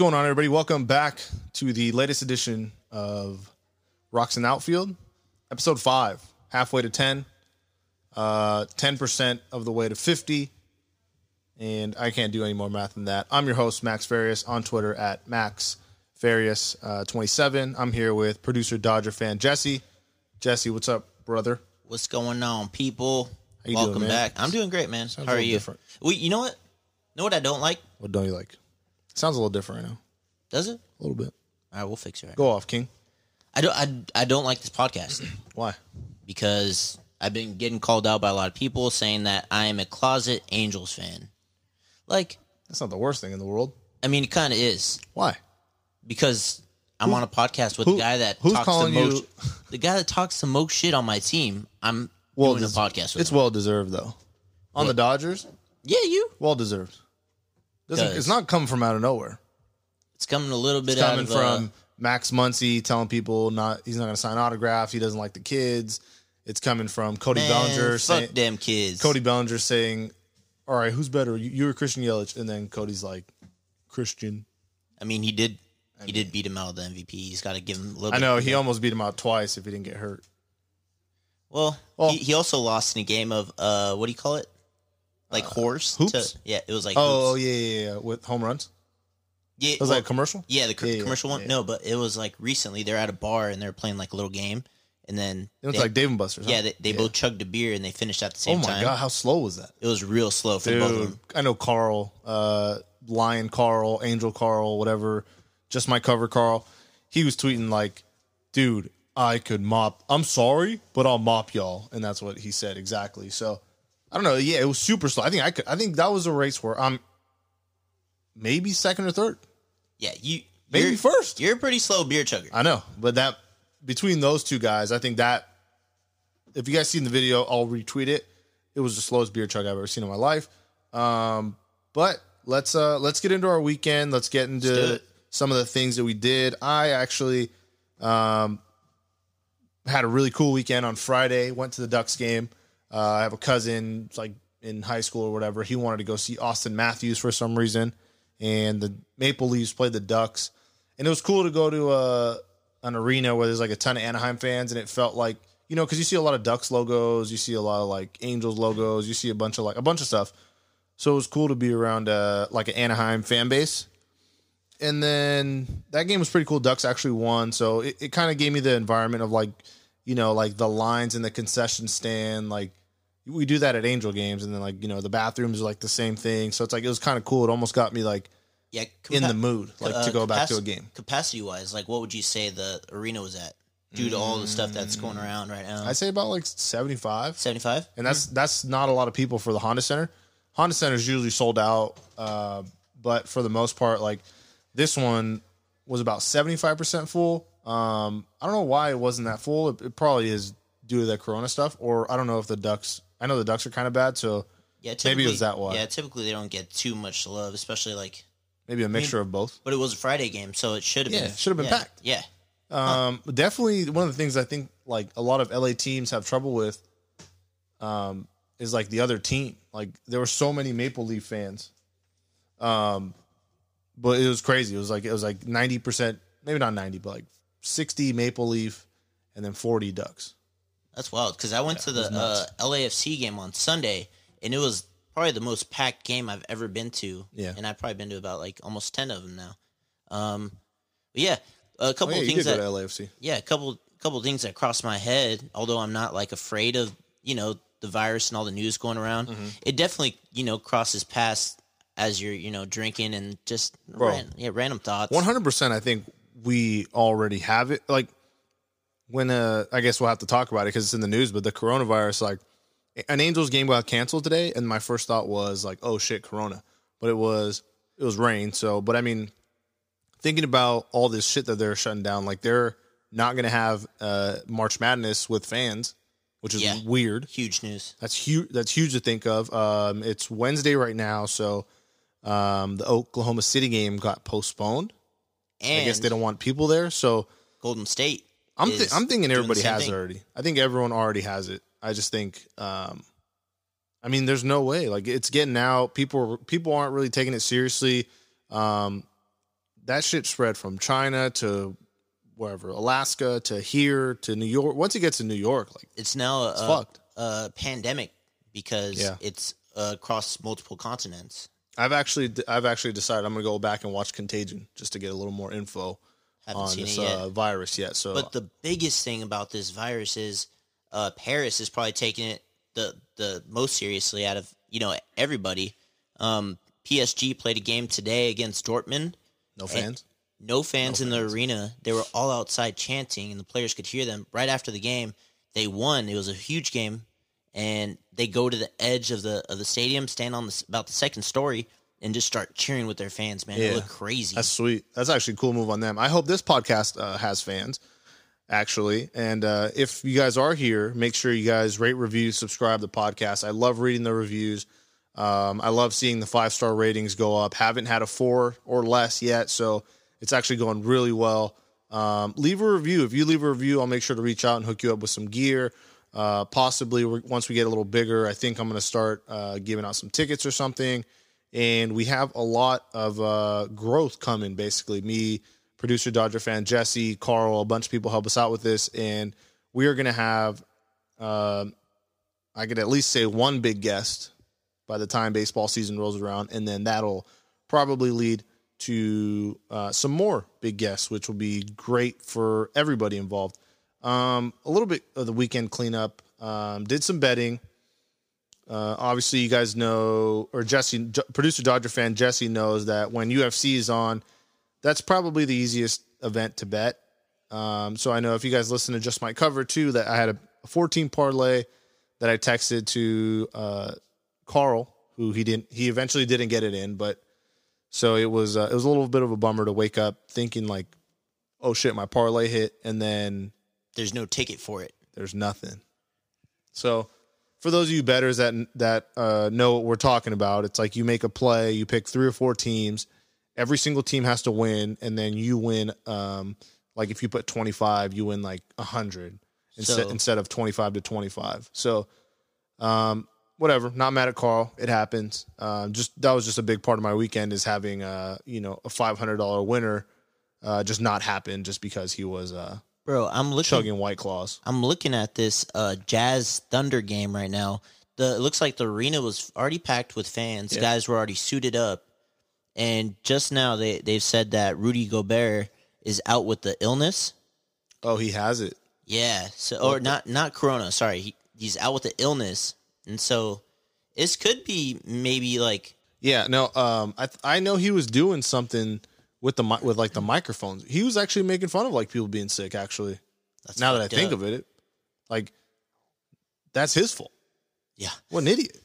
going on, everybody? Welcome back to the latest edition of Rocks and Outfield, episode five, halfway to 10, uh, 10% of the way to 50. And I can't do any more math than that. I'm your host, Max Farias, on Twitter at Max Farias27. I'm here with producer Dodger fan Jesse. Jesse, what's up, brother? What's going on, people? Welcome doing, back. I'm doing great, man. Sounds How are you? different. Wait, you know what? Know what I don't like? What don't you like? Sounds a little different right now. Does it? A little bit. All right, we'll fix it. Right. Go off, King. I don't. I, I don't like this podcast Why? because I've been getting called out by a lot of people saying that I am a closet Angels fan. Like, That's not the worst thing in the world. I mean, it kind of is Why? because I'm on a podcast with who- the guy that who's talks calling the you- most. The guy that talks the most shit on my team. I'm Well, doing a des- podcast with. It's him. well deserved, though. On the Dodgers, yeah, you. well deserved. Doesn't, Does. it's not coming from out of nowhere. It's coming a little bit It's out coming of, uh, from Max Muncy telling people not he's not going to sign autographs. He doesn't like the kids. It's coming from Cody man, Bellinger fuck saying them kids. Cody Bellinger saying, "All right, who's better, you, you or Christian Yelich?" And then Cody's like, "Christian." I mean, he did. He did beat him out of the MVP. He's got to give him a little. I know he almost beat him out twice if he didn't get hurt. Well, Well- he, he also lost in a game of uh, what do you call it? Like horse. hoops? To, yeah, it was like. Oh, hoops. yeah, yeah, yeah, with home runs. yeah. Was well, that a commercial? yeah, the co- Yeah, yeah, commercial one. yeah. No, but it was like recently. They're at a bar and they're playing like a little game, and then It was they- like Dave and Buster's. huh? yeah, they, they both chugged a beer and they finished at the same time. Oh same my time. god, how slow was that? It was real slow for both of Dude, them. I know Carl, uh, Lion Carl, Angel Carl, whatever. Just my cover Carl. He was tweeting like, "Dude, I could mop. I'm sorry, but I'll mop y'all." And that's what he said exactly. So I don't know. Yeah, it was super slow. I think I could. I think that was a race where I'm maybe second or third, Yeah, you maybe first. You're a pretty slow beer chugger. I know, but that between those two guys, I think that if you guys seen the video, I'll retweet it. It was the slowest beer chug I've ever seen in my life. Um, but let's uh let's get into our weekend. Let's get into it. some of the things that we did. I actually um had a really cool weekend on Friday. Went to the Ducks game. Uh, I have a cousin, like in high school or whatever. He wanted to go see Auston Matthews for some reason, and the Maple Leafs played the Ducks, and it was cool to go to a an arena where there's like a ton of Anaheim fans, and it felt like you know because you see a lot of Ducks logos, you see a lot of like Angels logos, you see a bunch of like a bunch of stuff. So it was cool to be around uh, like an Anaheim fan base. And then that game was pretty cool. Ducks actually won, so it, it kind of gave me the environment of like, you know, like the lines in the concession stand. Like we do that at Angel games, and then like you know the bathrooms are like the same thing. So it's like it was kind of cool. It almost got me like Yeah, in the mood, like to go back to a game. Capacity wise, like what would you say the arena was at due to all the stuff that's going around right now? I'd say about like seventy five. Seventy five. and that's that's not a lot of people for the Honda Center. Honda Center is usually sold out, uh, but for the most part, like this one was about seventy five percent full. Um, I don't know why it wasn't that full. It, it probably is due to the Corona stuff, or I don't know if the Ducks. I know the Ducks are kind of bad, so Yeah, Maybe it typically- was that why. Yeah, typically they don't get too much love, especially like. maybe a mixture of both. But it was a Friday game, so it should have Yeah, been. should have been yeah, packed. Yeah, Um, definitely one of the things I think like a lot of LA teams have trouble with, um, is like the other team. Like there were so many Maple Leaf fans, um, but it was crazy. It was like it was like ninety percent, maybe not ninety, but like sixty Maple Leaf, and then forty Ducks. That's wild. Because I went to the uh, LAFC game on Sunday, and it was probably the most packed game I've ever been to. Yeah. and I've probably been to about like almost ten of them now. Um, yeah, a couple Oh, yeah, of things that LAFC. yeah, a couple couple things that crossed my head. Although I'm not like afraid of you know the virus and all the news going around, Mm-hmm. it definitely you know crosses past as you're you know drinking and just Bro. ran, yeah random thoughts. One hundred percent. I think we already have it. Like when uh, I guess we'll have to talk about it because it's in the news. But the coronavirus, like an Angels game got canceled today, and my first thought was like, oh shit, Corona. But it was it was rain. So, but I mean, thinking about all this shit that they're shutting down, like they're not going to have uh, March Madness with fans, which is Yeah. weird. Huge news. That's huge. That's huge to think of. Um, it's Wednesday right now, so um, the Oklahoma City game got postponed. And I guess they don't want people there, so Golden State I'm th- I'm thinking everybody has thing. it already. I think everyone already has it. I just think, um, I mean, there's no way. Like it's getting out. People people aren't really taking it seriously. Um, that shit spread from China to wherever, Alaska to here to New York. Once it gets to New York, like It's now a, It's fucked. a pandemic because Yeah. it's uh, across multiple continents. I've actually I've actually decided I'm gonna go back and watch Contagion just to get a little more info on this it yet. uh, virus yet. So But the biggest thing about this virus is uh, Paris is probably taking it the the most seriously out of you know everybody. Um, PSG played a game today against Dortmund. no fans. No fans in the arena. They were all outside chanting, and the players could hear them. Right after the game, they won. It was a huge game, and they go to the edge of the of the stadium, stand on the, about the second story, and just start cheering with their fans. Man, Yeah. it looked crazy. That's sweet. That's actually a cool move on them. I hope this podcast uh, has fans, actually. And uh, if you guys are here, make sure you guys rate, review, subscribe to the podcast. I love reading the reviews. Um, I love seeing the five star ratings go up. Haven't had a four or less yet, so it's actually going really well. Um, leave a review. If you leave a review, I'll make sure to reach out and hook you up with some gear. Uh, possibly once we get a little bigger, I think I'm going to start uh, giving out some tickets or something. And we have a lot of uh, growth coming. Basically, me, producer Dodger fan Jesse, Carl, a bunch of people help us out with this, and we are going to have, um, I could at least say one big guest by the time baseball season rolls around, and then that'll probably lead to uh, some more big guests, which will be great for everybody involved. Um, a little bit of the weekend cleanup. Um, did some betting. Uh, obviously, you guys know, or Jesse, J- producer Dodger fan Jesse knows that when UFC is on, that's probably the easiest event to bet. Um, so I know if you guys listen to Just My Cover too, that I had a 14 parlay that I texted to uh, Carl, who he didn't, he eventually didn't get it in, but so it was uh, it was a little bit of a bummer to wake up thinking like, oh shit, my parlay hit, and then There's no ticket for it. there's nothing. So for those of you betters that that uh, know what we're talking about, it's like you make a play, you pick three or four teams, every single team has to win, and then you win. Um, like if you put twenty five, you win like hundred instead So- instead of twenty five to twenty five. So, um, whatever. Not mad at Carl. It happens. Um, just that was just a big part of my weekend is having a you know a five hundred dollar winner. Uh, just not happen just because he was uh, Bro, I'm looking chugging white claws. I'm looking at this uh, Jazz Thunder game right now. The it looks like the arena was already packed with fans. Yeah. Guys were already suited up, and just now they they've said that Rudy Gobert is out with the illness. Oh, he has it. Yeah, so or not not Corona. Sorry, he, he's out with the illness, and so this could be maybe like Yeah, no, um, I I know he was doing something with the with like the microphones. He was actually making fun of like people being sick. Actually, that's now that I fucked think up. of it, like that's his fault. Yeah, What an idiot.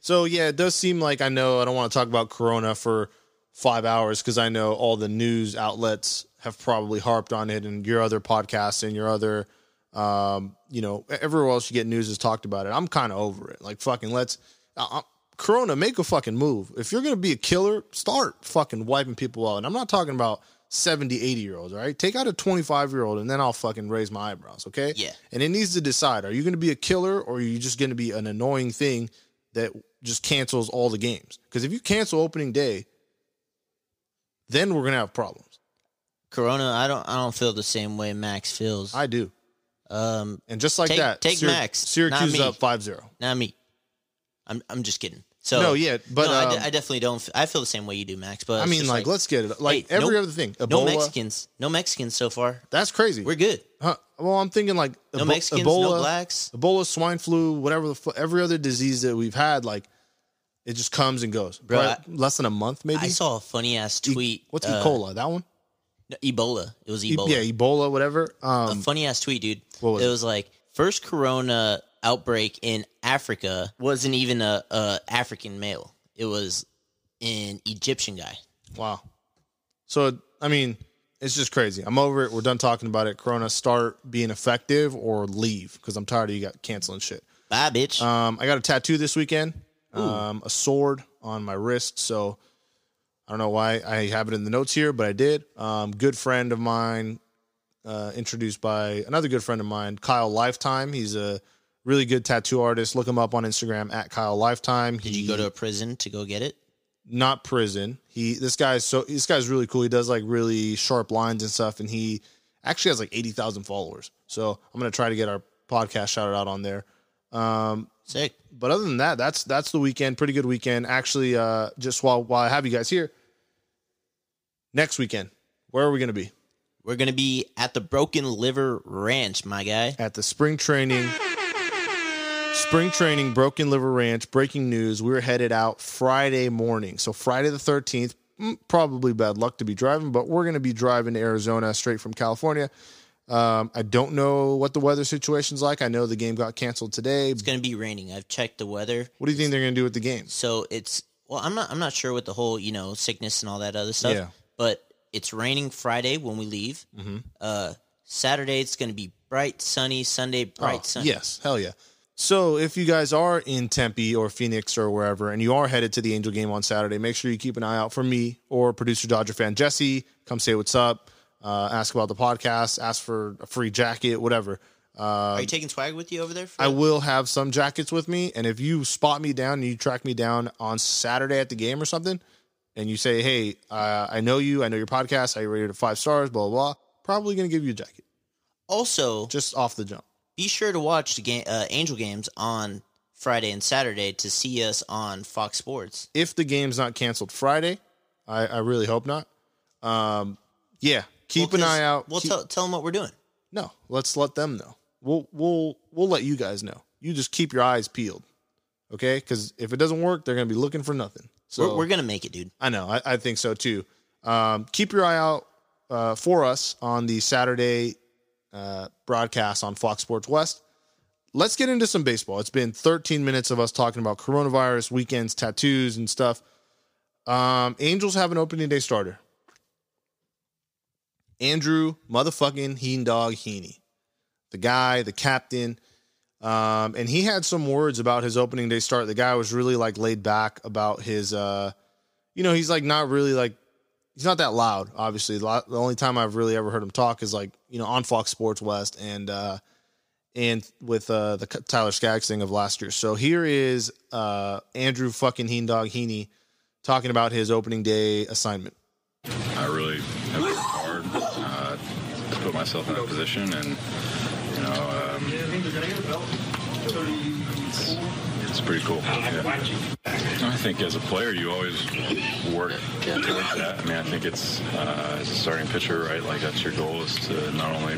So yeah, it does seem like I know I don't want to talk about Corona for five hours because I know all the news outlets have probably harped on it, and your other podcasts and your other, um, you know, everywhere else you get news has talked about it. I'm kind of over it. Like fucking let's. Uh, Corona, make a fucking move. If you're gonna be a killer, start fucking wiping people out. And I'm not talking about 70, 80 year olds, all right? Take out a 25 year old and then I'll fucking raise my eyebrows, okay? Yeah. And it needs to decide are you gonna be a killer or are you just gonna be an annoying thing that just cancels all the games? Because if you cancel opening day, then we're gonna have problems. Corona. I don't I don't feel the same way Max feels. I do. um, And just like Take- that, take Max, Syracuse up 5 0. not me. I'm I'm just kidding. So No, yeah, but, no, I, um, I definitely don't. f- I feel the same way you do, Max. But I mean, just like, let's get it. Like Hey, every no- other thing. Ebola. no Mexicans, no Mexicans so far. That's crazy. We're good. Huh? Well, I'm thinking like No Ebo- Mexicans, Ebola, no blacks. Ebola, swine flu, whatever the every other disease that we've had, like it just comes and goes. Bro, Right? less than a month, maybe. I saw a funny ass E- tweet. What's uh, E. That one? no, Ebola. It was E- Ebola. yeah, Ebola, whatever. a Um, funny ass tweet, dude. What was it it? was like first Corona outbreak in Africa wasn't even a, a African male. It was an Egyptian guy. wow. So I mean, it's just crazy. I'm over it. We're done talking about it. Corona, start being effective or leave because I'm tired of you got canceling shit. Bye, bitch. Um, I got a tattoo this weekend. Um, a sword on my wrist. So I don't know why I have it in the notes here, but I did. Um, good friend of mine uh, introduced by another good friend of mine, Kyle Lifetime. He's a really good tattoo artist. Look him up on Instagram at Kyle Lifetime. Did you go to a prison to go get it? not prison. He this guy's so this guy's really cool. He does like really sharp lines and stuff, and he actually has like eighty thousand followers. So I'm gonna try to get our podcast shouted out on there. Um, Sick. but other than that, that's that's the weekend. Pretty good weekend. Actually, uh, just while while I have you guys here, next weekend, where are we gonna be? We're gonna be at the Broken Liver Ranch, my guy. At the spring training. Spring training, Broken Liver Ranch. Breaking news: We were headed out Friday morning. So Friday the thirteenth. mm, Probably bad luck to be driving, but we're going to be driving to Arizona straight from California. Um, I don't know what the weather situation's like. I know the game got canceled today. It's gonna be raining. I've checked the weather. What do you think they're going to do with the game? So it's well, I'm not I'm not sure with the whole you know sickness and all that other stuff. Yeah. But it's raining Friday when we leave. Mm-hmm. Uh, Saturday it's going to be bright, sunny. Sunday bright, Oh, sunny. Yes, hell yeah. So if you guys are in Tempe or Phoenix or wherever, and you are headed to the Angel game on Saturday, make sure you keep an eye out for me or producer Dodger fan Jesse. Come say what's up, uh, ask about the podcast, ask for a free jacket, whatever. Are you taking swag with you over there? For I will have some jackets with me, and if you spot me down and you track me down on Saturday at the game or something, and you say, "Hey, uh, I know you, I know your podcast, I rated it five stars, blah blah,", blah probably gonna give you a jacket also, just off the jump. Be sure to watch the game, uh, Angel games on Friday and Saturday to see us on Fox Sports. if the game's not canceled Friday, I, I really hope not. Um, yeah, keep Well, an eye out. We'll Keep- tell tell them what we're doing. no, let's let them know. We'll we'll we'll let you guys know. You just keep your eyes peeled, okay? Because if it doesn't work, they're gonna be looking for nothing. So we're, we're gonna make it, dude. I know, I, I think so too. Um, keep your eye out uh, for us on the Saturday uh, broadcast on Fox Sports West. Let's get into some baseball. It's been 13 minutes of us talking about coronavirus, weekends, tattoos, and stuff. Um, Angels have an opening day starter. Andrew motherfucking Heen Dog Heaney, the guy, the captain. Um, and he had some words about his opening day start. The guy was really like laid back about his, uh, you know, he's like not really like, he's not that loud, obviously. The only time I've really ever heard him talk is like, you know, on Fox Sports West and, uh, and with uh, the Tyler Skaggs thing of last year. So here is uh, Andrew fucking Heen Dog Heaney talking about his opening day assignment. I really have worked hard uh, to put myself in that position, and you know, um, it's, pretty cool. Yeah. I think as a player, you always work towards that. I mean, I think it's uh, as a starting pitcher, right? Like that's your goal is to not only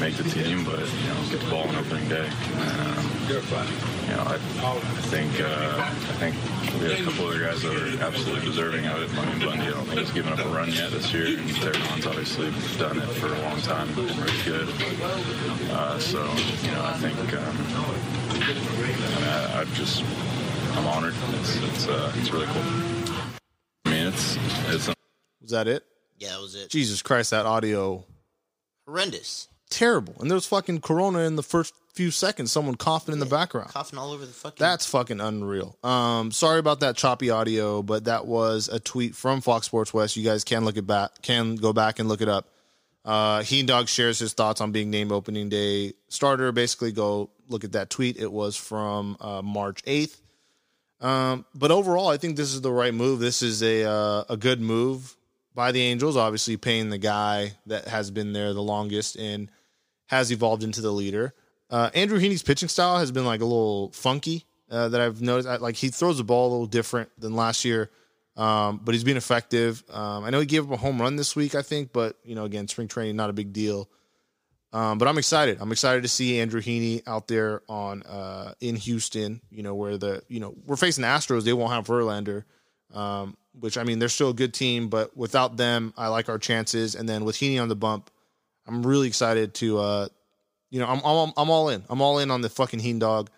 make the team, but you know, get the ball on opening day. Um, you know, I, I think uh, I think we have a couple other guys that are absolutely deserving of it. I mean, Bundy, I don't think he's given up a run yet this year. And Teheran's obviously done it for a long time, and been really good. Uh, so, you know, I think um, I mean, I, I'm just I'm honored. It's it's uh, it's really cool. I mean, it's it's Was that it? Yeah, that was it. Jesus Christ, that audio Horrendous. terrible. And there was fucking Corona in the first few seconds. Someone coughing in the background. Coughing all over the fucking. That's fucking unreal. Um, sorry about that choppy audio, but that was a tweet from Fox Sports West. You guys can look it back, can go back and look it up. Uh, Heen Dog shares his thoughts on being named opening day starter. Basically, go look at that tweet. It was from uh, March eighth. Um, but overall, I think this is the right move. This is a uh, a good move by the Angels. Obviously, paying the guy that has been there the longest and has evolved into the leader. Uh, Andrew Heaney's pitching style has been like a little funky uh, that I've noticed. I, like he throws the ball a little different than last year, um, but he's been effective. Um, I know he gave up a home run this week, I think, but you know, again, spring training not a big deal. Um, but I'm excited. I'm excited to see Andrew Heaney out there on uh, in Houston. You know where the you know we're facing the Astros. They won't have Verlander, um, which I mean they're still a good team, but without them, I like our chances. And then with Heaney on the bump, I'm really excited to uh, you know I'm I'm I'm all in. I'm all in on the fucking Heen dog.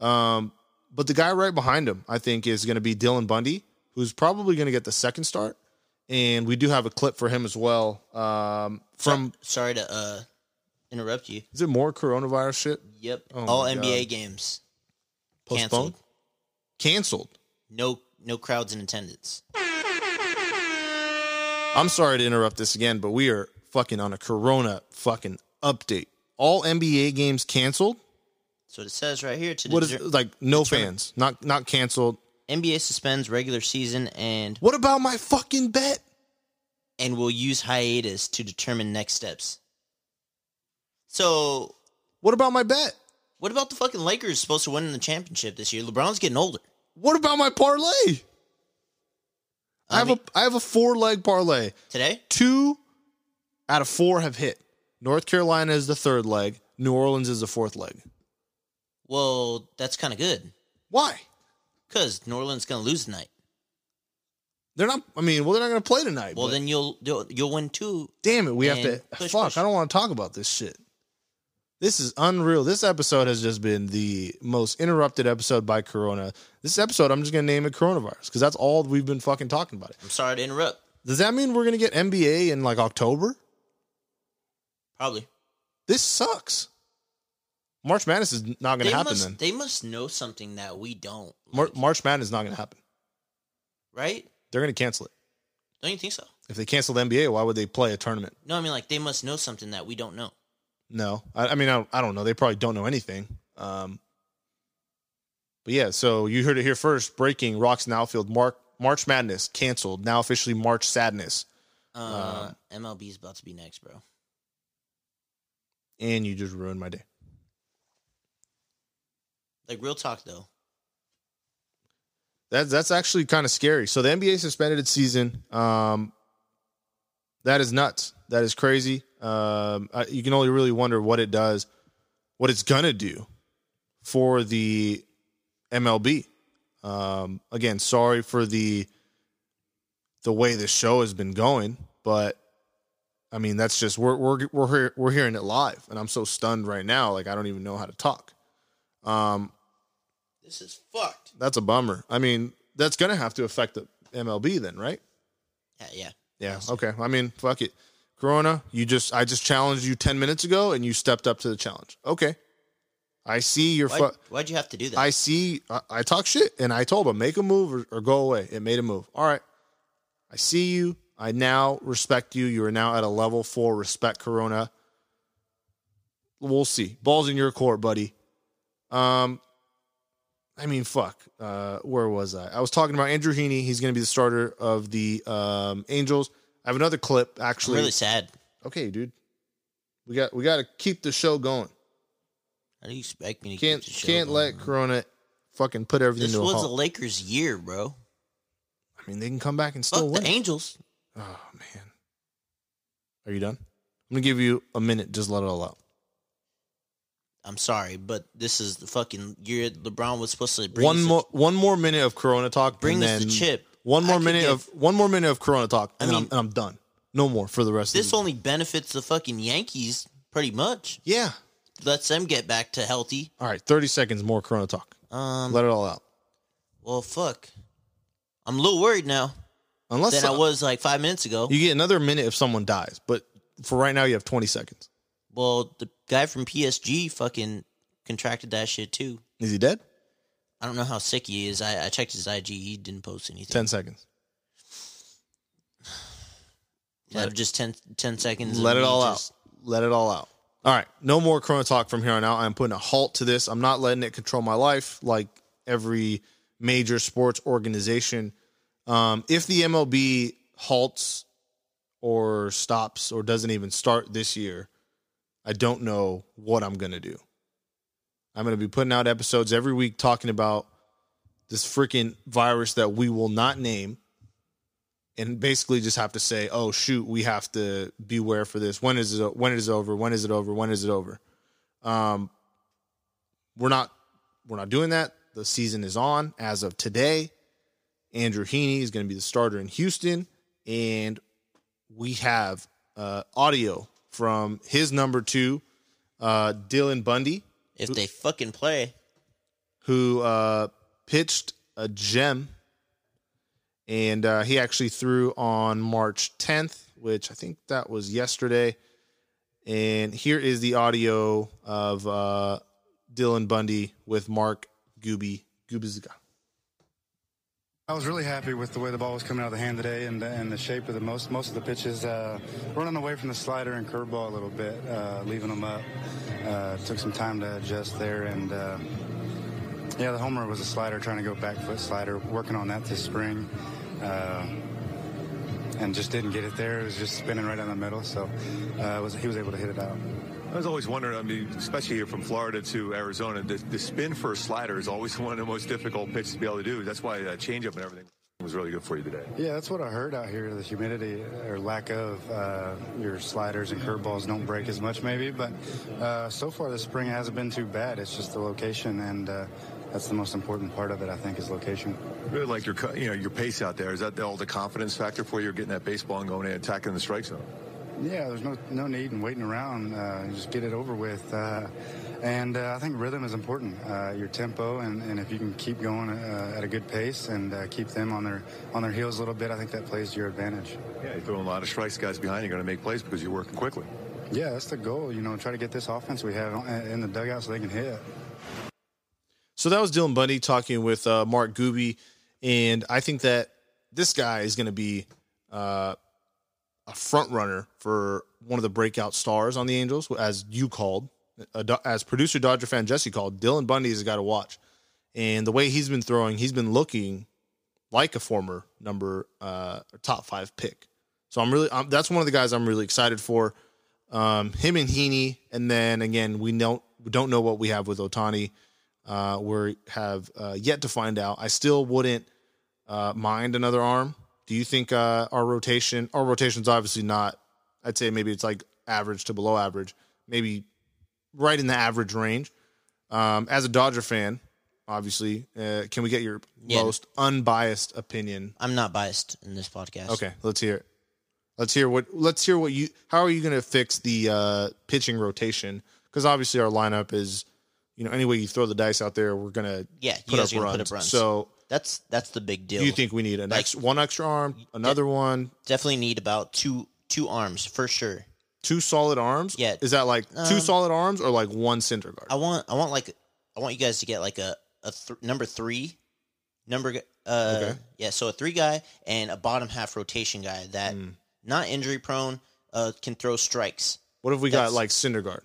Um, but the guy right behind him, I think, is going to be Dylan Bundy, who's probably going to get the second start. And we do have a clip for him as well. Um, from Sorry to uh, interrupt you. is it more coronavirus shit? Yep. Oh all NBA God. games Postponed, canceled. No, no crowds in attendance. I'm sorry to interrupt this again, but we are fucking on a Corona fucking update. All NBA games canceled. So it says right here to What is like no fans, not not canceled. NBA suspends regular season and What about my fucking bet? and we'll use hiatus to determine next steps. So What about my bet? what about the fucking Lakers supposed to win the championship this year? LeBron's getting older. What about my parlay? I have mean- a I have a four leg parlay. Today? Two out of four have hit. North Carolina is the third leg. New Orleans is the fourth leg. Well, that's kind of good Why? because New Orleans going to lose tonight. They're not. I mean, well, they're not going to play tonight. Well, then you'll you'll, you'll win two. damn it, we have to. push, fuck, push. I don't want to talk about this shit. This is unreal. This episode has just been the most interrupted episode by Corona. This episode, I'm just going to name it coronavirus because that's all we've been fucking talking about. It. I'm sorry to interrupt. Does that mean we're going to get NBA in like October? Probably. This sucks. March Madness is not going to happen must then. they must know something that we don't. Mar- March Madness is not going to happen. right? They're going to cancel it. Don't you think so? If they cancel the NBA, why would they play a tournament? No, I mean like they must know something that we don't know. No, I, I mean I, I don't know. They probably don't know anything. Um, but yeah, so you heard it here first. Breaking: Rocks and Outfield. Mark March Madness canceled. Now officially March Sadness. Uh, MLB's about to be next, bro. And you just ruined my day. Like real talk though. That's that's actually kind of scary. So the NBA suspended its season. Um, that is nuts. That is crazy. Um, I, you can only really wonder what it does, what it's gonna do for the MLB. Um, again, sorry for the the way the show has been going, but I mean that's just we're we're we're we're hearing it live, and I'm so stunned right now. Like I don't even know how to talk. Um, This is fucked. that's a bummer. I mean, that's gonna have to affect the MLB then, right? Yeah, yeah. Yeah. Okay. I mean, fuck it. Corona, you just I just challenged you ten minutes ago, and you stepped up to the challenge. Okay. I see your. Why, Fu- why'd you have to do that? I see. I, I talk shit, and I told him make a move or, or go away. It made a move. All right. I see you. I now respect you. You are now at a level four respect, Corona. We'll see. Balls in your court, buddy. Um, I mean, fuck. Uh, where was I? I was talking about Andrew Heaney. He's going to be the starter of the um, Angels. I have another clip I'm actually. really sad. okay, dude. We got we got to keep the show going. How do you expect me to Can't keep the show can't going, let man? Corona fucking put everything This was the Lakers' year, bro. I mean, they can come back and still Fuck win. the Angels. Oh man. Are you done? I'm gonna give you a minute. Just let it all out. I'm sorry, but this is the fucking year LeBron was supposed to bring one more one more minute of Corona talk. Bring us the chip. One I more could minute give- of one more minute of Corona talk. I And, mean- I'm, and I'm done. No more for the rest This of the only benefits the fucking Yankees pretty much. Yeah. Lets them get back to healthy. All right. Thirty seconds more Corona talk. Um, Let it all out. well, fuck. I'm a little worried now Unless than I was like five minutes ago. you get another minute if someone dies, but for right now you have 20 seconds. Well, the guy from PSG fucking contracted that shit too. Is he dead? I don't know how sick he is. I, I checked his IG. He didn't post anything. 10 seconds. Of just 10, 10 seconds. Let it all just- out. Let it all out. All right. No more Corona talk from here on out. I'm putting a halt to this. I'm not letting it control my life like every major sports organization. Um, if the MLB halts or stops or doesn't even start this year, I don't know what I'm going to do. I'm going to be putting out episodes every week talking about this freaking virus that we will not name and basically just have to say, "Oh shoot, we have to beware for this. When is it? When is it over? When is it over? When is it over?" Um, we're not we're not doing that. The season is on as of today. Andrew Heaney is going to be the starter in Houston, and we have uh, audio from his number two, uh, Dylan Bundy, If they fucking play, who uh, pitched a gem, and uh, he actually threw on March 10th, which I think that was yesterday. And here is the audio of uh, Dylan Bundy with Mark Gooby Gubicza. I was really happy with the way the ball was coming out of the hand today and, and the shape of the most most of the pitches. Uh, running away from the slider and curveball a little bit, uh, leaving them up. Uh, took some time to adjust there, and uh, yeah, the homer was a slider, trying to go back foot slider. Working on that this spring, uh, and just didn't get it there. It was just spinning right down the middle, so uh, was, he was able to hit it out. I was always wondering, I mean, especially here from Florida to Arizona, the, the spin for a slider is always one of the most difficult pitches to be able to do. That's why that changeup and everything was really good for you today. Yeah, that's what I heard out here. The humidity or lack of uh, your sliders and curveballs don't break as much, maybe. But uh, so far this spring hasn't been too bad. It's just the location, and uh, that's the most important part of it. I think is location. Really like your, you know, your pace out there. Is that all the confidence factor for you? Getting that baseball and going in and attacking the strike zone. Yeah, there's no no need in waiting around. Uh, just get it over with. Uh, and uh, I think rhythm is important. Uh, your tempo, and, and if you can keep going uh, at a good pace and uh, keep them on their on their heels a little bit, I think that plays to your advantage. Yeah, you're throwing a lot of strikes. Guys behind you are going to make plays because you're working quickly. Yeah, that's the goal. You know, try to get this offense we have in the dugout so they can hit. So that was Dylan Bundy talking with uh, Mark Gooby, and I think that this guy is going to be uh, a front runner for one of the breakout stars on the Angels, as you called, as producer Dodger fan Jesse called. Dylan Bundy is a guy to watch, and the way he's been throwing, he's been looking like a former number uh, top five pick. So I'm really I'm, that's one of the guys I'm really excited for. Um, him and Heaney, and then again we don't we don't know what we have with Ohtani. Uh, we have uh, yet to find out. I still wouldn't uh, mind another arm. Do you think uh, our rotation, our rotation's obviously not, I'd say maybe it's like average to below average, maybe right in the average range. Um, as a Dodger fan, obviously, uh, can we get your Yeah. most unbiased opinion? I'm not biased in this podcast. Okay, let's hear it. Let's hear what. Let's hear what you. How are you going to fix the uh, pitching rotation? Because obviously our lineup is, you know, any way you throw the dice out there, we're going to Yeah, put up runs. put up runs. So, That's that's the big deal. do you think we need an Like- ex, one extra arm, another one, definitely need about two two arms for sure. two solid arms? Yeah. Is that like two Um, solid arms or like one Syndergaard? I want I want like I want you guys to get like a a th- number three number uh Okay. yeah so a three guy and a bottom half rotation guy that Hmm. not injury prone uh can throw strikes. what if we got that's- like Syndergaard?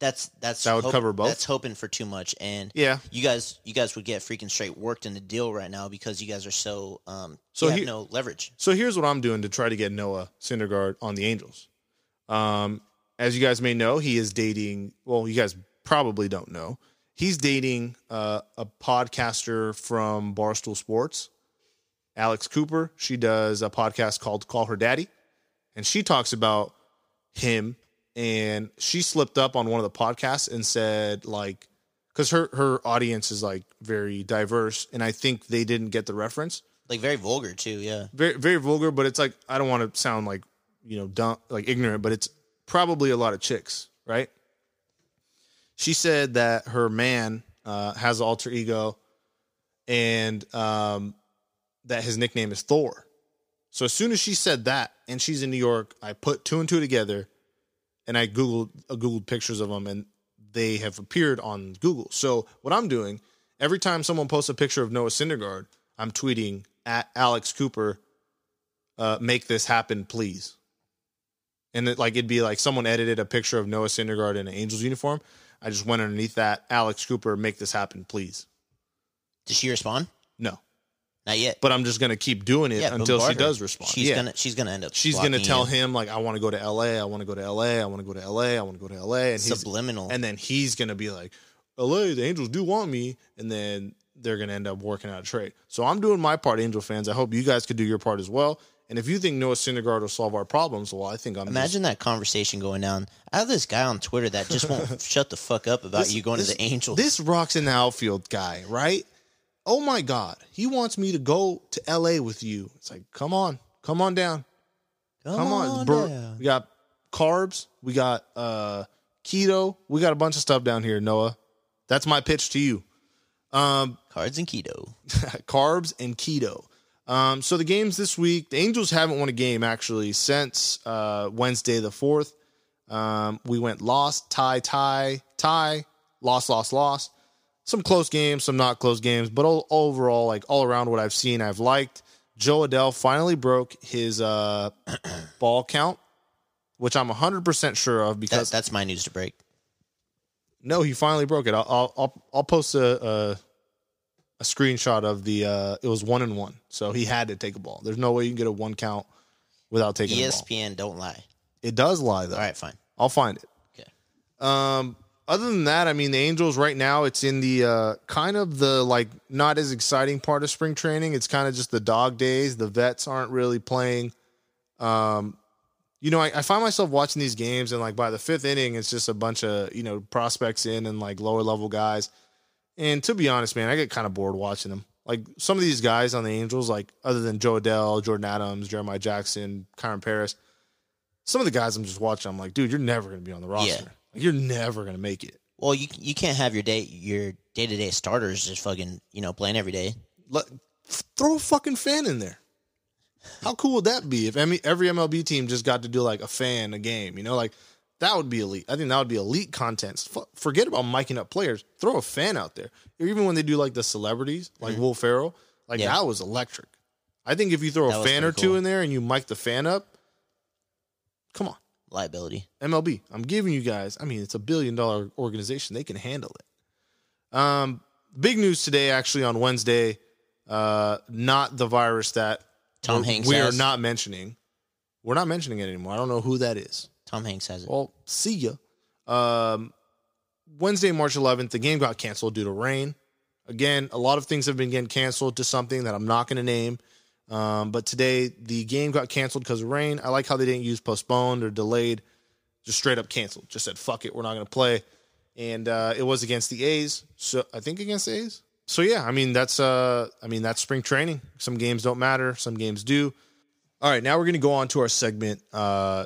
That's that's That would cover both? That's hoping for too much and Yeah. you guys you guys would get freaking straight worked in the deal right now because you guys are so um So you have he- no leverage. So here's what I'm doing to try to get Noah Syndergaard on the Angels. Um, as you guys may know, he is dating. Well, you guys probably don't know. He's dating uh, a podcaster from Barstool Sports, Alex Cooper. She does a podcast called Call Her Daddy, and she talks about him. And she slipped up on one of the podcasts and said like, because her her audience is like very diverse, and I think they didn't get the reference Like very vulgar too, yeah. very very vulgar, but it's like I don't want to sound like you know dumb like ignorant, but it's probably a lot of chicks, right? She said that her man uh, has an alter ego, and um, that his nickname is Thor. So as soon as she said that, and she's in New York, I put two and two together, and I googled uh, googled pictures of them, and they have appeared on Google. So what I'm doing every time someone posts a picture of Noah Syndergaard, I'm tweeting at Alex Cooper, uh, make this happen, please. And it, like it'd be like someone edited a picture of Noah Syndergaard in an Angels uniform. I just went underneath that, Alex Cooper, make this happen, please. Did she respond? No, Not yet. but I'm just gonna keep doing it yeah, until she does respond. She's yeah. gonna she's gonna end up. She's gonna tell him like, I want to go to L.A. I want to go to L.A. I want to go to L.A. I want to go to L.A. And he's subliminal. and then he's gonna be like, "LA, the Angels do want me," and then they're gonna end up working out a trade. So I'm doing my part, Angel fans. I hope you guys could do your part as well. And if you think Noah Syndergaard will solve our problems, well, I think I'm. just- Imagine that conversation going down. I have this guy on Twitter that just won't shut the fuck up about This- you going this- to the Angels. This rocks in the outfield guy, right? Oh my God, he wants me to go to L.A. with you. It's like, come on, come on down. Come on, bro. down. We got carbs. We got uh keto. We got a bunch of stuff down here, Noah. That's my pitch to you. Um, Cards and keto. carbs and keto. Um, so the games this week, the Angels haven't won a game actually since uh, Wednesday the fourth. Um, we went lost, tie, tie, tie, lost, lost, lost. Some close games, some not close games, but all, overall, like all around what I've seen, I've liked. Jo Adell finally broke his uh, ball count, which I'm 100% sure of That, because that's my news to break. no, he finally broke it. I'll I'll I'll, post a, a a screenshot of the uh, it was one and one, so he had to take a ball. There's no way you can get a one count without taking a ball. ESPN, don't lie. It does lie though. All right, fine. I'll find it. Okay. Um, other than that, I mean, the Angels right now, it's in the uh, kind of the like not as exciting part of spring training. It's kind of just the dog days. The vets aren't really playing. Um, you know, I, I find myself watching these games, and like by the fifth inning, it's just a bunch of you know prospects in and like lower level guys. And to be honest, man, I get kind of bored watching them. Like some of these guys on the Angels, like other than Jo Adell, Jordan Adams, Jeremiah Jackson, Kyren Paris, some of the guys I'm just watching, I'm like, dude, you're never going to be on the roster. Yeah. You're never going to make it. Well, you you can't have your day your day to day starters just fucking you know playing every day. Let, throw a fucking fan in there. How cool would that be if every, every MLB team just got to do like a fan a game? You know, like that would be elite. I think that would be elite content. F- forget about miking up players. Throw a fan out there. Or even when they do like the celebrities, like Will Ferrell, like Mm-hmm. Yeah. that was electric. I think if you throw That a fan or pretty two in there and you mic the fan up, come on. Liability. MLB. I'm giving you guys. I mean, it's a billion dollar organization. They can handle it. Um, big news today, actually on Wednesday. Uh, not the virus that Tom Hanks We are not mentioning. We're not mentioning it anymore. I don't know who that is. Tom Hanks has it. Well, see ya. Um, Wednesday, March 11th, the game got canceled due to rain. Again, a lot of things have been getting canceled to something that I'm not going to name. Um, but today, the game got canceled because of rain. I like how they didn't use postponed or delayed, just straight up canceled. Just said, fuck it, we're not going to play. And uh, it was against the A's. So I think against the A's. So yeah, I mean that's uh I mean that's spring training. Some games don't matter, some games do. All right, now we're going to go on to our segment uh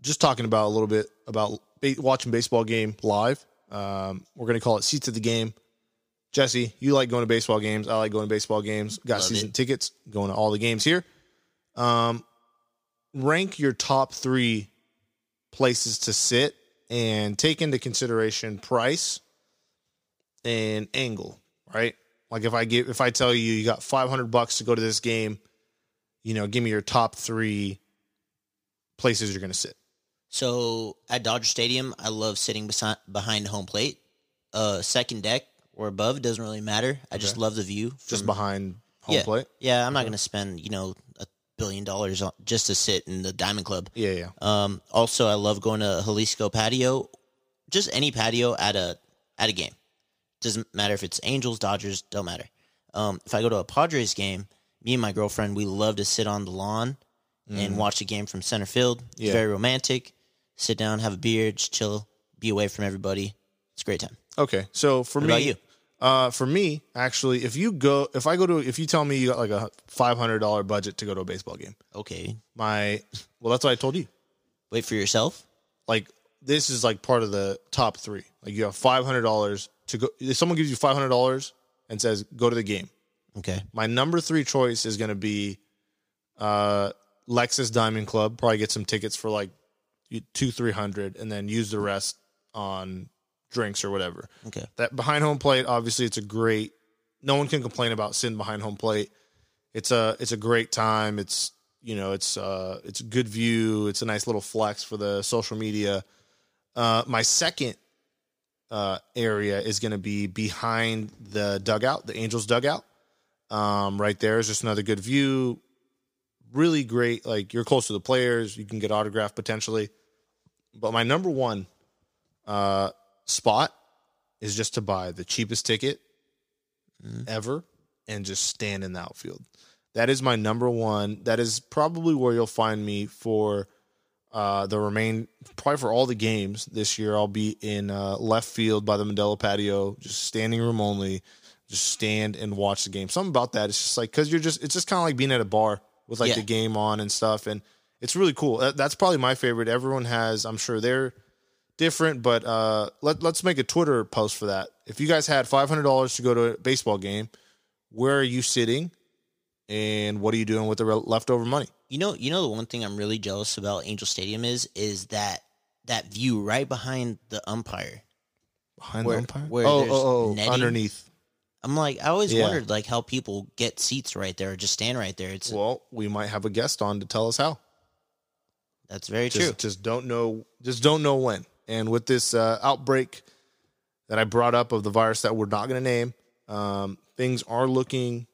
just talking about a little bit about watching baseball game live. Um, we're going to call it seats at the game. Jesse, you like going to baseball games. I like going to baseball games. Got Love season it. tickets, going to all the games here. Um, rank your top three places to sit and take into consideration price and angle, right? Like if I give, if I tell you you got 500 bucks to go to this game, you know, give me your top three places you're going to sit. So at Dodger Stadium, I love sitting beside, behind home plate. Uh, second deck or above it doesn't really matter. I just love the view. just from- behind home yeah, plate. Yeah, I'm not going to spend you know a billion dollars on, just to sit in the Diamond Club. Yeah, yeah. Um, also, I love going to Jalisco patio, just any patio at a at a game. Doesn't matter if it's Angels, Dodgers, don't matter. Um, if I go to a Padres game, me and my girlfriend we love to sit on the lawn and watch the game from center field. It's Mm. Yeah. very romantic. Sit down, have a beer, just chill, be away from everybody. It's a great time. Okay, so for What me, about you? Uh, for me, actually, if you go, if I go to, if you tell me you got like a five hundred dollar budget to go to a baseball game, Okay, my, well, that's what I told you. wait for yourself. Like this is like part of the top three. Like you have five hundred dollars to go. If someone gives you five hundred dollars and says go to the game, Okay, my number three choice is going to be uh, Lexus Diamond Club. Probably get some tickets for like two, three hundred, and then use the rest on drinks or whatever. okay. That behind home plate, obviously, it's a great. No one can complain about sitting behind home plate. It's a it's a great time. It's you know it's uh it's a good view. It's a nice little flex for the social media. Uh, my second uh, area is going to be behind the dugout, the Angels dugout. Um, right there is just another good view. Really great. Like you're close to the players, you can get autograph potentially. But my number one uh, spot is just to buy the cheapest ticket ever and just stand in the outfield. That is my number one. That is probably where you'll find me for uh, the remain, probably for all the games this year. I'll be in uh, left field by the Mandela patio, just standing room only. Just stand and watch the game. Something about that. It's just like because you're just. It's just kind of like being at a bar with like Yeah. the game on and stuff, and it's really cool. That- That's probably my favorite. Everyone has. I'm sure they're different, but uh, let let's make a Twitter post for that. If you guys had five hundred dollars to go to a baseball game, where are you sitting, and what are you doing with the re- leftover money? You know, you know the one thing I'm really jealous about Angel Stadium is is that that view right behind the umpire. Behind Where- the umpire? where oh, oh, oh, netting? underneath. I'm like, I always Yeah. wondered like how people get seats right there, or just stand right there. It's Well, we might have a guest on to tell us how. that's very Just, true. just don't know. Just don't know when. And with this uh, outbreak that I brought up of the virus that we're not going to name, um, things are looking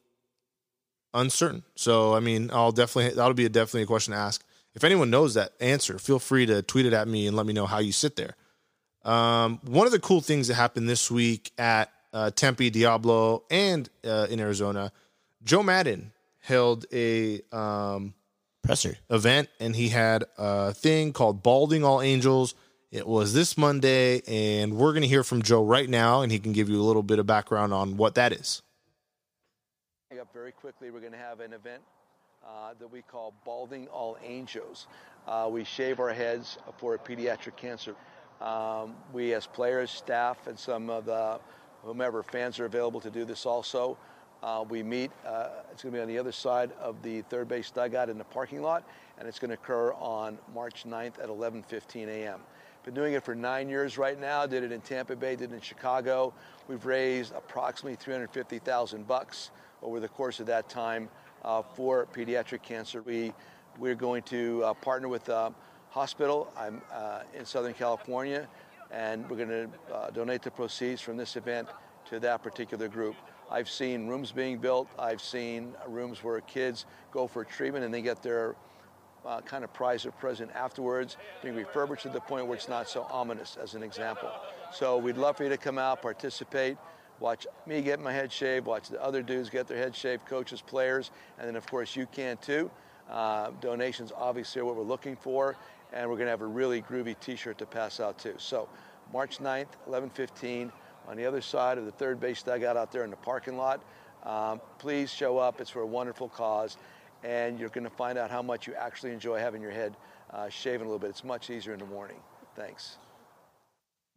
uncertain. So, I mean, I'll definitely that'll be a definitely a question to ask. If anyone knows that answer, feel free to tweet it at me and let me know how you sit there. Um, one of the cool things that happened this week at uh, Tempe, Diablo, and uh, in Arizona, Joe Maddon held a um, Presser. event and he had a thing called Balding All Angels. It was this Monday, and we're going to hear from Joe right now, and he can give you a little bit of background on what that is. Up very quickly, we're going to have an event uh, that we call Balding All Angels. Uh, we shave our heads for pediatric cancer. Um, we, as players, staff, and some of the whomever fans are available to do this also. Uh, we meet. Uh, it's going to be on the other side of the third base dugout in the parking lot, and it's going to occur on March 9th at 11:15 a.m. Been doing it for nine years right now. Did it in Tampa Bay. Did it in Chicago. We've raised approximately 350,000 bucks over the course of that time uh, for pediatric cancer. We we're going to uh, partner with a hospital. I'm uh, in Southern California, and we're going to uh, donate the proceeds from this event to that particular group. I've seen rooms being built. I've seen rooms where kids go for treatment and they get their uh, kind of prize or present afterwards, being refurbished to the point where it's not so ominous, as an example. So we'd love for you to come out, participate, watch me get my head shaved, watch the other dudes get their head shaved, coaches, players, and then of course you can too. Uh, donations obviously are what we're looking for, and we're going to have a really groovy T-shirt to pass out too. So March 9th, 11:15, on the other side of the third base dugout out there in the parking lot. Um, please show up. It's for a wonderful cause, and you're going to find out how much you actually enjoy having your head uh, shaven a little bit. It's much easier in the morning. Thanks.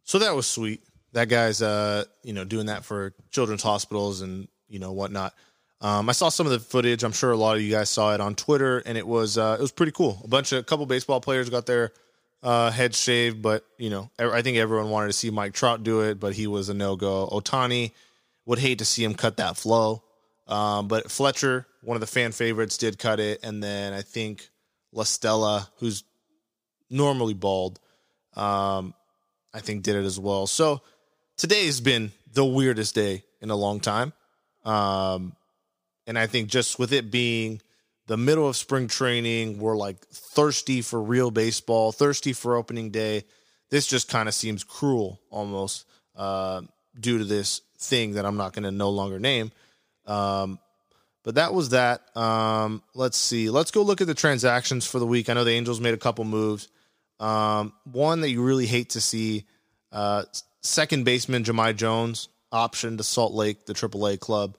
So that was sweet. That guy's, uh, you know, doing that for children's hospitals and you know whatnot. Um, I saw some of the footage. I'm sure a lot of you guys saw it on Twitter, and it was uh, it was pretty cool. A bunch of a couple baseball players got their uh, heads shaved, but you know, I think everyone wanted to see Mike Trout do it, but he was a no go. Ohtani would hate to see him cut that flow, um, but Fletcher, one of the fan favorites, did cut it, and then I think La Stella, who's normally bald, um, I think did it as well. So today has been the weirdest day in a long time. Um, and I think just with it being the middle of spring training, we're like thirsty for real baseball, thirsty for opening day. This just kind of seems cruel almost uh, due to this thing that I'm not going to no longer name. Um, but that was that. Um, let's see. Let's go look at the transactions for the week. I know the Angels made a couple moves. Um, one that you really hate to see uh, second baseman Jahmai Jones option to Salt Lake, the AAA club.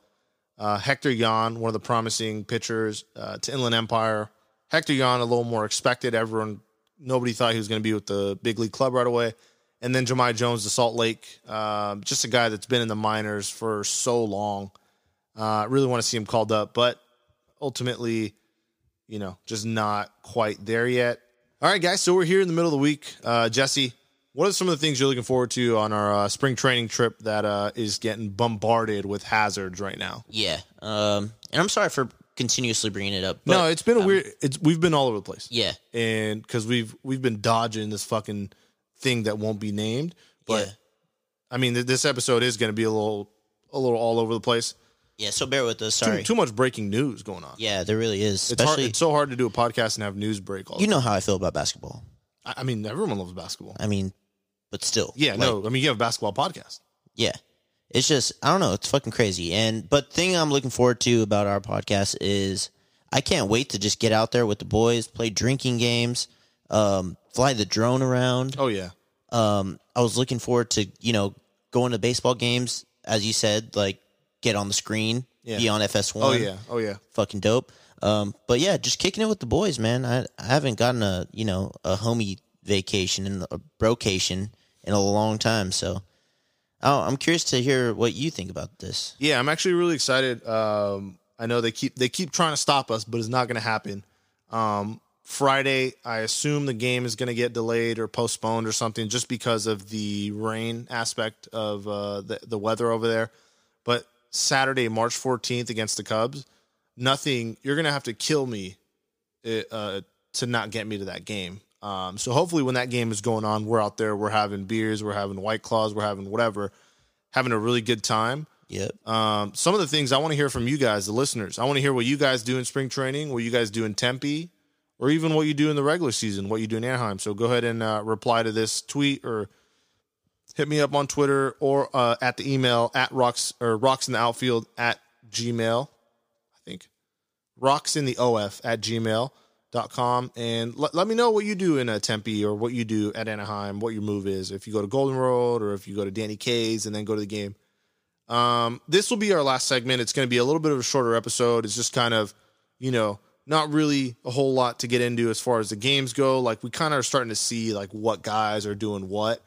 Uh, Hector Yan, one of the promising pitchers uh, to Inland Empire. Hector Yan, a little more expected. Everyone, nobody thought he was going to be with the big league club right away. And then Jahmai Jones to Salt Lake, um, just a guy that's been in the minors for so long. Uh, really want to see him called up, but ultimately, you know, just not quite there yet. All right, guys. So we're here in the middle of the week. Uh, Jesse, what are some of the things you're looking forward to on our uh, spring training trip that uh, is getting bombarded with hazards right now? Yeah. Um, and I'm sorry for continuously bringing it up. But, no, it's been a um, weird. It's we've been all over the place. Yeah. and because we've we've been dodging this fucking thing that won't be named. But Yeah. I mean, th- this episode is going to be a little a little all over the place. Yeah. So bear with us. Too, Sorry. too much breaking news going on. yeah, there really is. It's hard. Especially, It's so hard to do a podcast and have news break. All you the know how I feel about basketball. I I mean, everyone loves basketball. I mean, but still. Yeah, like, no. I mean, you have a basketball podcast. Yeah. It's just I don't know, it's fucking crazy. And but thing I'm looking forward to about our podcast is I can't wait to just get out there with the boys, play drinking games, um, fly the drone around. Oh yeah, Um, I was looking forward to, you know, going to baseball games, as you said, like get on the screen, Yeah. be on FS1. oh yeah, oh yeah. Fucking dope. Um, but yeah, just kicking it with the boys, man. I, I haven't gotten a, you know, a homie vacation and a brocation in a long time. So oh, I'm curious to hear what you think about this. Yeah, I'm actually really excited. Um, I know they keep they keep trying to stop us, but it's not going to happen. Um, Friday, I assume the game is going to get delayed or postponed or something just because of the rain aspect of uh, the, the weather over there. But Saturday, March 14th against the Cubs, nothing, you're going to have to kill me uh, to not get me to that game. Um, so hopefully, when that game is going on, we're out there, we're having beers, we're having White Claws, we're having whatever, having a really good time. Yep. Um, some of the things I want to hear from you guys, the listeners. I want to hear what you guys do in spring training, what you guys do in Tempe, or even what you do in the regular season, what you do in Anaheim. So go ahead and uh, reply to this tweet or hit me up on Twitter or uh, at the email at rocks or rocks in the outfield at gmail. I think rocks in the OF at gmail.com. And let, let me know what you do in uh, Tempe or what you do at Anaheim, what your move is. If you go to Golden Road or if you go to Danny K's and then go to the game. Um, this will be our last segment. It's going to be a little bit of a shorter episode. It's just kind of, you know, not really a whole lot to get into as far as the games go. Like we kind of are starting to see like what guys are doing what.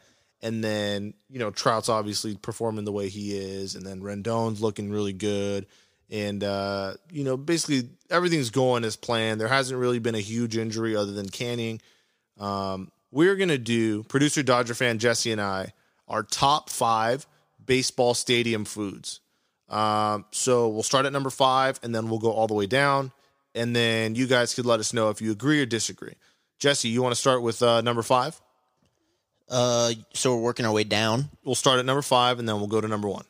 And then, you know, Trout's obviously performing the way he is, and then Rendon's looking really good. And uh, you know, basically everything's going as planned. There hasn't really been a huge injury other than Canning. Um, we're gonna do producer Dodger fan Jesse and I our top five baseball stadium foods. Um, so we'll start at number five, and then we'll go all the way down and then you guys could let us know if you agree or disagree. Jesse, you want to start with uh, number five? Uh, so we're working our way down. We'll start at number five, and then we'll go to number one.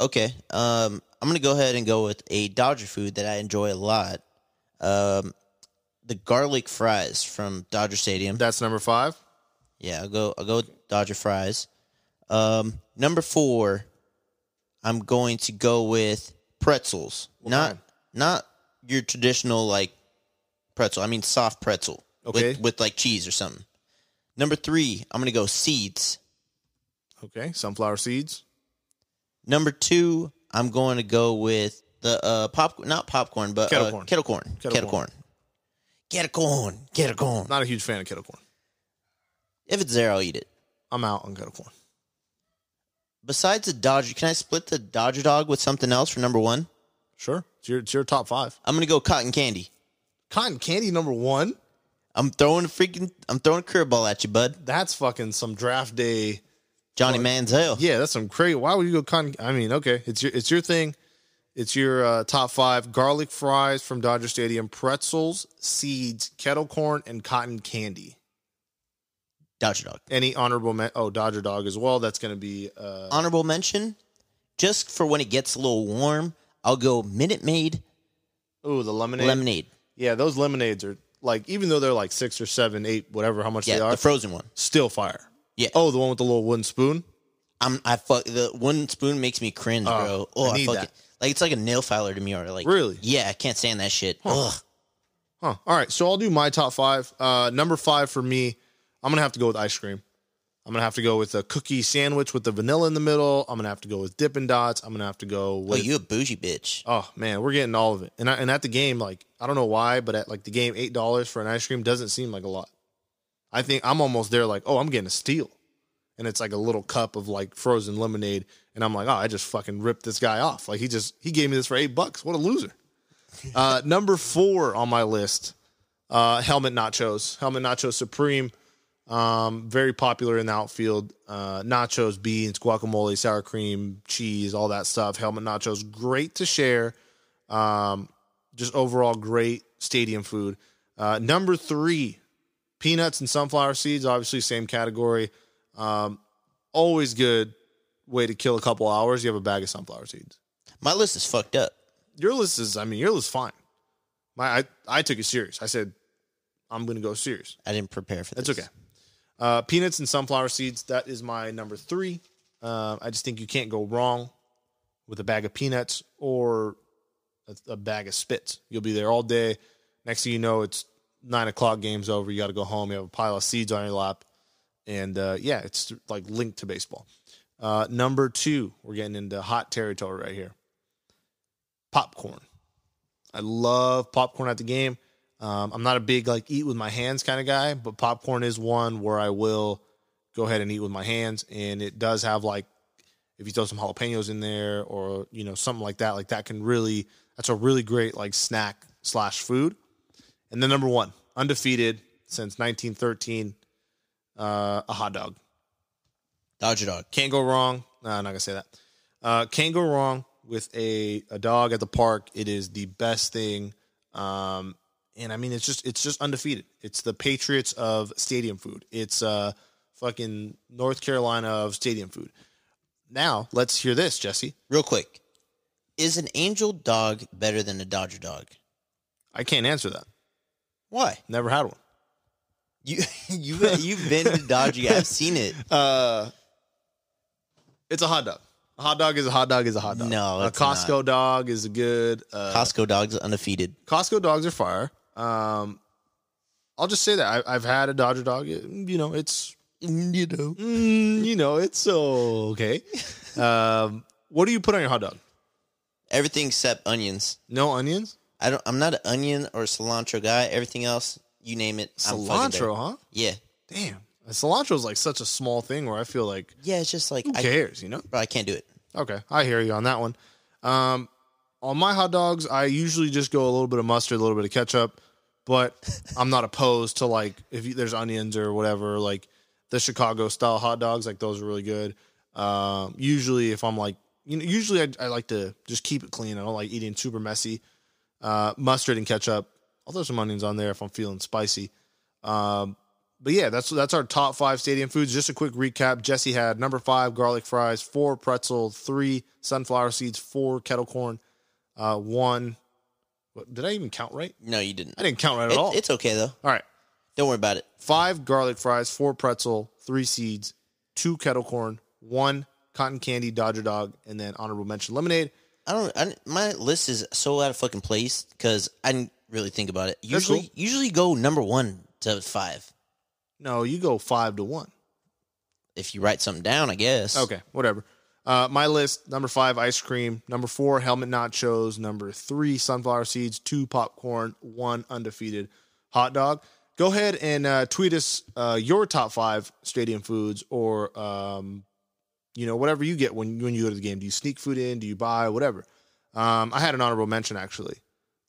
Okay. Um, I'm gonna go ahead and go with a Dodger food that I enjoy a lot. Um, the garlic fries from Dodger Stadium. That's number five. Yeah, I'll go. I'll go with Dodger fries. Um, number four, I'm going to go with pretzels. What not kind? not your traditional like pretzel. I mean soft pretzel Okay. with with like cheese or something. Number three, I'm gonna go seeds. Okay, sunflower seeds. Number two, I'm going to go with the uh pop not popcorn but Kettle uh, corn. kettle corn Kettle kettle corn. corn kettle corn kettle corn. Not a huge fan of kettle corn. If it's there, I'll eat it. I'm out on kettle corn. Besides the Dodger, can I split the Dodger dog with something else for number one? Sure, it's your it's your top five. I'm gonna go cotton candy. Cotton candy number one. I'm throwing a freaking I'm throwing a curveball at you, bud. That's fucking some draft day. Johnny Manziel. Yeah, that's some crazy. Why would you go cotton? I mean, okay, it's your it's your thing. It's your uh, top five: garlic fries from Dodger Stadium, pretzels, seeds, kettle corn, and cotton candy. Dodger dog. Any honorable? Me- oh, Dodger dog as well. That's going to be uh, Honorable mention, just for when it gets a little warm, I'll go Minute Maid oh the lemonade. lemonade. Yeah, those lemonades are like even though they're like six or seven, eight, whatever, how much they are, the frozen one. still fire. Yeah. Oh, the one with the little wooden spoon. I'm I fuck the wooden spoon makes me cringe, bro. Oh, I I, fuck that. it. Like it's like a nail filer to me, or like Really? Yeah, I can't stand that shit. Ugh. Huh. All right, so I'll do my top five. Uh, number five for me, I'm gonna have to go with ice cream. I'm gonna have to go with a cookie sandwich with the vanilla in the middle. I'm gonna have to go with Dippin' Dots. I'm gonna have to go Oh, you a bougie bitch. Oh man, we're getting all of it. And I, and at the game, like I don't know why, but at like the game, eight dollars for an ice cream doesn't seem like a lot. I think I'm almost there. Like, oh, I'm getting a steal, and it's like a little cup of like frozen lemonade, and I'm like, oh, I just fucking ripped this guy off. Like he just he gave me this for eight bucks. What a loser. Uh, number four on my list, uh, helmet nachos, helmet nachos supreme. Um, very popular in the outfield. Uh, nachos, beans, guacamole, sour cream, cheese, all that stuff. Helmet nachos, great to share. Um, just overall great stadium food. Uh, number three, peanuts and sunflower seeds. Obviously, same category. Um, always good way to kill a couple hours. You have a bag of sunflower seeds. My list is fucked up. Your list is, I mean, your list is fine. My, I, I took it serious. I said, I'm going to go serious. I didn't prepare for this. That's okay. Uh, peanuts and sunflower seeds. That is my number three. Uh, I just think you can't go wrong with a bag of peanuts or a, a bag of spits. You'll be there all day. Next thing you know, it's nine o'clock. Game's over. You got to go home. You have a pile of seeds on your lap, and uh, yeah, it's like linked to baseball. Uh, number two, we're getting into hot territory right here. Popcorn. I love popcorn at the game. Um, I'm not a big like eat with my hands kind of guy, but popcorn is one where I will go ahead and eat with my hands, and it does have like if you throw some jalapenos in there or you know something like that, like that can really that's a really great like snack slash food. And then number one, undefeated since 1913. Uh, a hot dog. Dodger dog. Can't go wrong. I'm not gonna say that. Uh, can't go wrong with a a dog at the park. It is the best thing. Um, and I mean, it's just it's just undefeated. It's the Patriots of stadium food. It's uh fucking North Carolina of stadium food. Now let's hear this, Jesse. Real quick. Is an angel dog better than a Dodger dog? I can't answer that. Why? Never had one. You you you've been to Dodger. I've seen it. Uh, it's a hot dog. A hot dog is a hot dog is a hot dog. No, a Costco dog is a good. Uh, Costco dogs undefeated. Costco dogs are fire. Um, I'll just say that I, I've had a Dodger dog. You know, it's You know. mm, you know, it's okay. Um, what do you put on your hot dog? Everything except onions. No onions. I don't. I'm not an onion or cilantro guy. Everything else, you name it. I'm. Cilantro, huh? Yeah. Damn, cilantro is like such a small thing where I feel like Yeah. It's just like who I, cares, you know? bro, I can't do it. Okay, I hear you on that one. Um, on my hot dogs, I usually just go a little bit of mustard, a little bit of ketchup, but I'm not opposed to like if you, there's onions or whatever, like the Chicago style hot dogs, like those are really good. Um, usually, if I'm like, you know, usually I, I like to just keep it clean. I don't like eating super messy. Uh, mustard and ketchup. I'll throw some onions on there if I'm feeling spicy. Um, but yeah, that's that's our top five stadium foods. Just a quick recap: Jesse had number five garlic fries, four pretzel, three sunflower seeds, four kettle corn, uh, one. What, did I even count right? No, you didn't. I didn't count right at It- all. It's okay though. all right, Don't worry about it. five garlic fries, four pretzel, three seeds, two kettle corn, one cotton candy Dodger dog, and then honorable mention lemonade. I don't. I, my list is so out of fucking place because I didn't really think about it. That's Usually, cool. usually go number one to five. No, you go five to one. If you write something down, I guess. Okay, whatever. Uh, my list: number five, ice cream; number four, helmet nachos; number three, sunflower seeds; two, popcorn; one, undefeated hot dog. Go ahead and uh, tweet us uh, your top five stadium foods, or um, you know whatever you get when when you go to the game. Do you sneak food in? Do you buy whatever? Um, I had an honorable mention actually.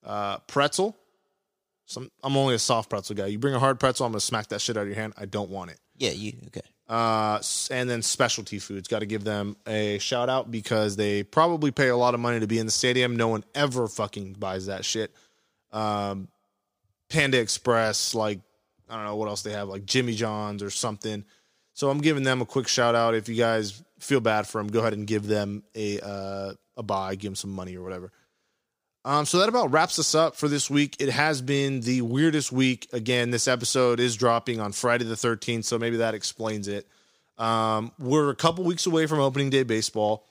Uh, pretzel. Some, I'm only a soft pretzel guy. You bring a hard pretzel, I'm gonna smack that shit out of your hand. I don't want it. Yeah. You okay? Uh, and then specialty foods. Got to give them a shout out because they probably pay a lot of money to be in the stadium. No one ever fucking buys that shit. Um, Panda Express, like I don't know what else they have, like Jimmy John's or something. So I'm giving them a quick shout out. If you guys feel bad for them, go ahead and give them a uh, a buy, give them some money or whatever. Um, so that about wraps us up for this week. It has been the weirdest week. Again, this episode is dropping on Friday the 13th, so maybe that explains it. Um, we're a couple weeks away from opening day baseball.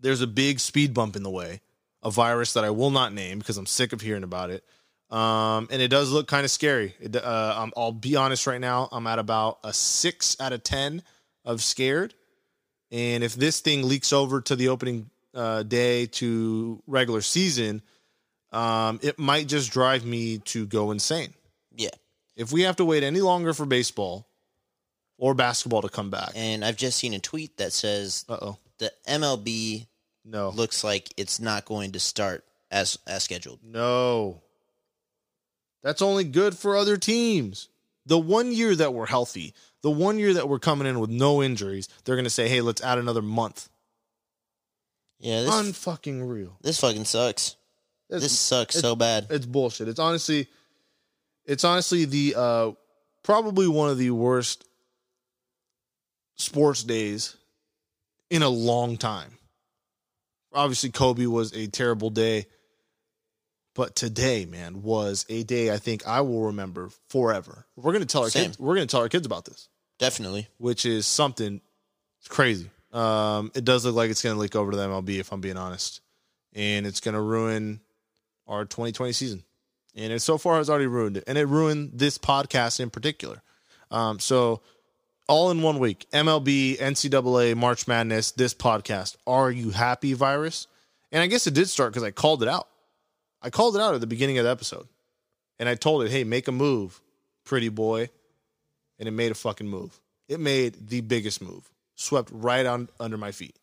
There's a big speed bump in the way, a virus that I will not name because I'm sick of hearing about it. Um, and it does look kind of scary. It, uh, I'm, I'll be honest right now. I'm at about a six out of 10 of scared. And if this thing leaks over to the opening uh, day to regular season, um, it might just drive me to go insane. Yeah. If we have to wait any longer for baseball or basketball to come back, And I've just seen a tweet that says uh oh, the MLB no, looks like it's not going to start as as scheduled. no, that's only good for other teams. The one year that we're healthy, the one year that we're coming in with no injuries, they're going to say, "Hey, let's add another month." Yeah. This Unfucking real. this fucking sucks. It's- This sucks so bad. It's bullshit. It's honestly, it's honestly the uh, probably one of the worst sports days in a long time. Obviously, Kobe was a terrible day, but today, man, was a day I think I will remember forever. We're gonna tell our Same. kids. We're gonna tell our kids about this, Definitely. which is something. It's crazy. Um, it does look like it's gonna leak over to the MLB, if I'm being honest, and it's gonna ruin our 2020 season. And it so far has already ruined it. And it ruined this podcast in particular. Um, so all in one week, MLB, NCAA, March Madness, this podcast. Are you happy, virus? And I guess it did start because I called it out. I called it out at the beginning of the episode. And I told it, hey, make a move, pretty boy. And it made a fucking move. It made the biggest move. Swept right on under my feet.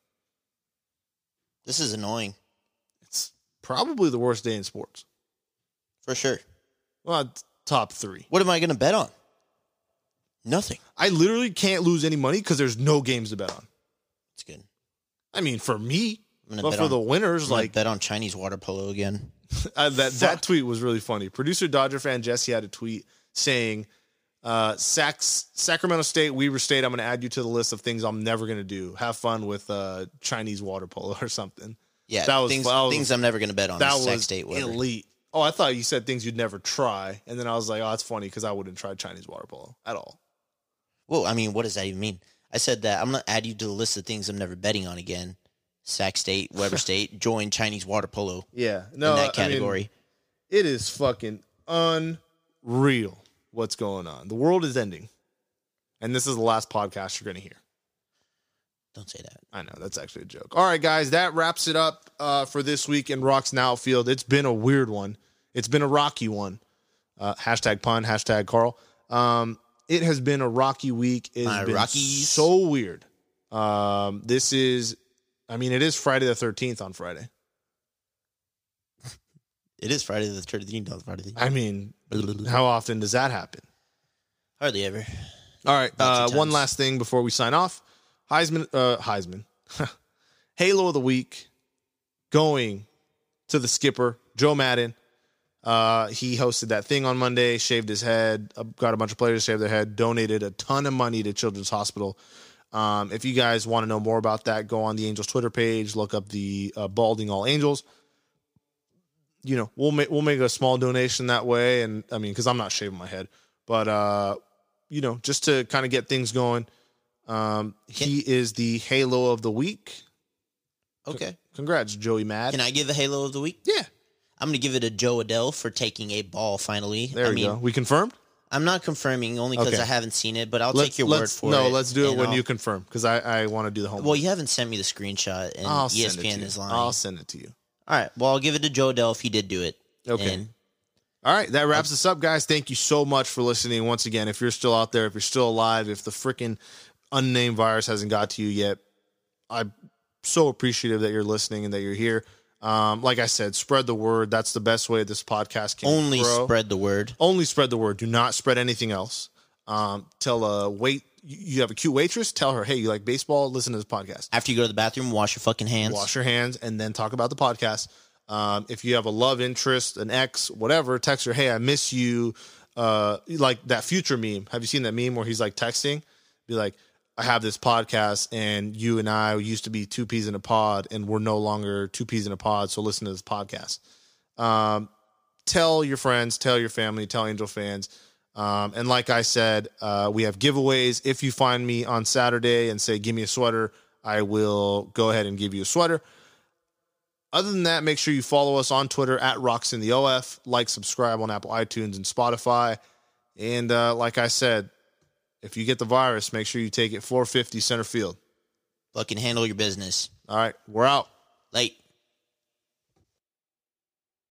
This is annoying It's probably the worst day in sports. for sure. Well, top three. What am I going to bet on? Nothing. I literally can't lose any money because there's no games to bet on. It's good. I mean, for me, I'm gonna but bet for on- the winners, I'm like bet on Chinese water polo again. uh, that that tweet was really funny. Producer Dodger fan Jesse had a tweet saying, uh, Sacs, "Sacramento State, Weber State. I'm going to add you to the list of things I'm never going to do. Have fun with uh, Chinese water polo or something." Yeah, That was- things, that was- things I'm never going to bet on. That was State, elite. Oh, I thought you said things you'd never try, and then I was like, "Oh, that's funny because I wouldn't try Chinese water polo at all." Well, I mean, what does that even mean? I said that I'm going to add you to the list of things I'm never betting on again. Sac State, Weber State, join Chinese water polo Yeah, no, in I that mean, category. it is fucking unreal what's going on. The world is ending, and this is the last podcast you're going to hear. Don't say that. I know that's actually a joke. All right, guys, that wraps it up uh, for this week in Rocks Now Field. It's been a weird one. It's been a rocky one. Uh, hashtag pun. Hashtag Carl. Um, it has been a rocky week. It's My been Rockies. so weird. Um, this is, I mean, it is Friday the thirteenth on Friday. It is Friday the 13th on Friday. I mean, how often does that happen? Hardly ever. All right. Uh, one last thing before we sign off. Heisman, uh, Heisman, Halo of the week, going to the skipper Joe Maddon. Uh, he hosted that thing on Monday, shaved his head, uh, got a bunch of players to shave their head, donated a ton of money to Children's Hospital. Um, if you guys want to know more about that, go on the Angels Twitter page, look up the uh, Balding All Angels. You know, we'll make we'll make a small donation that way, and I mean, because I'm not shaving my head, but uh, you know, just to kind of get things going. Um, he is the Halo of the week. Okay. Congrats, Joey Mad. Can I give a Halo of the week? yeah, I'm going to give it to Jo Adell for taking a ball finally. there I we mean, go. We confirmed. I'm not confirming only because Okay. I haven't seen it, but I'll Let's- take your word for no, it. No, let's do it when I'll- you confirm because I, I want to do the homework. Well, you haven't sent me the screenshot, and I'll send it to ESPN is lying. I'll send it to you. All right. Well, I'll give it to Jo Adell if he did do it. Okay. And All right, that wraps us up, guys. Thank you so much for listening. Once again, if you're still out there, if you're still alive, if the freaking unnamed virus hasn't got to you yet, I'm so appreciative that you're listening and that you're here. Um, like I said, spread the word. That's the best way this podcast can only grow. spread the word. Only spread the word. Do not spread anything else. Um, tell a wait. You have a cute waitress. Tell her, hey, you like baseball? Listen to this podcast. After you go to the bathroom, wash your fucking hands. Wash your hands and then talk about the podcast. Um, if you have a love interest, an ex, whatever, text her, hey, I miss you. Uh, like that future meme. Have you seen that meme where he's like texting? Be like, I have this podcast and you and I used to be two peas in a pod and we're no longer two peas in a pod. So listen to this podcast. Um, tell your friends, tell your family, tell Angel fans. Um, and like I said, uh, we have giveaways. If you find me on Saturday and say, give me a sweater, I will go ahead and give you a sweater. Other than that, make sure you follow us on Twitter at Rocks in the OF. Like, subscribe on Apple iTunes and Spotify. And uh, like I said, if you get the virus, make sure you take it 450 center field. Fucking handle your business. All right, we're out. Late.